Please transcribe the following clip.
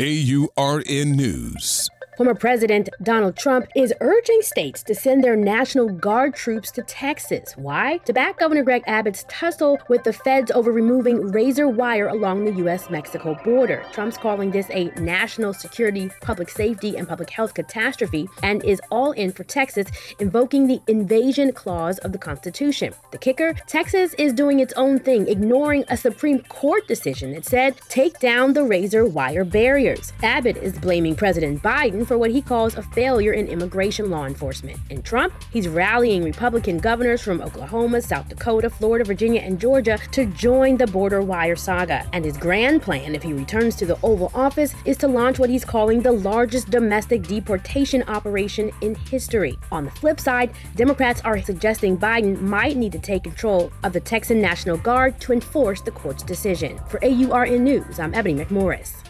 AURN News. Former President Donald Trump is urging states to send their National Guard troops to Texas. Why? To back Governor Greg Abbott's tussle with the feds over removing razor wire along the U.S. Mexico border. Trump's calling this a national security, public safety, and public health catastrophe and is all in for Texas, invoking the invasion clause of the Constitution. The kicker Texas is doing its own thing, ignoring a Supreme Court decision that said take down the razor wire barriers. Abbott is blaming President Biden for what he calls a failure in immigration law enforcement. And Trump, he's rallying Republican governors from Oklahoma, South Dakota, Florida, Virginia, and Georgia to join the border wire saga. And his grand plan, if he returns to the Oval Office, is to launch what he's calling the largest domestic deportation operation in history. On the flip side, Democrats are suggesting Biden might need to take control of the Texan National Guard to enforce the court's decision. For AURN News, I'm Ebony McMorris.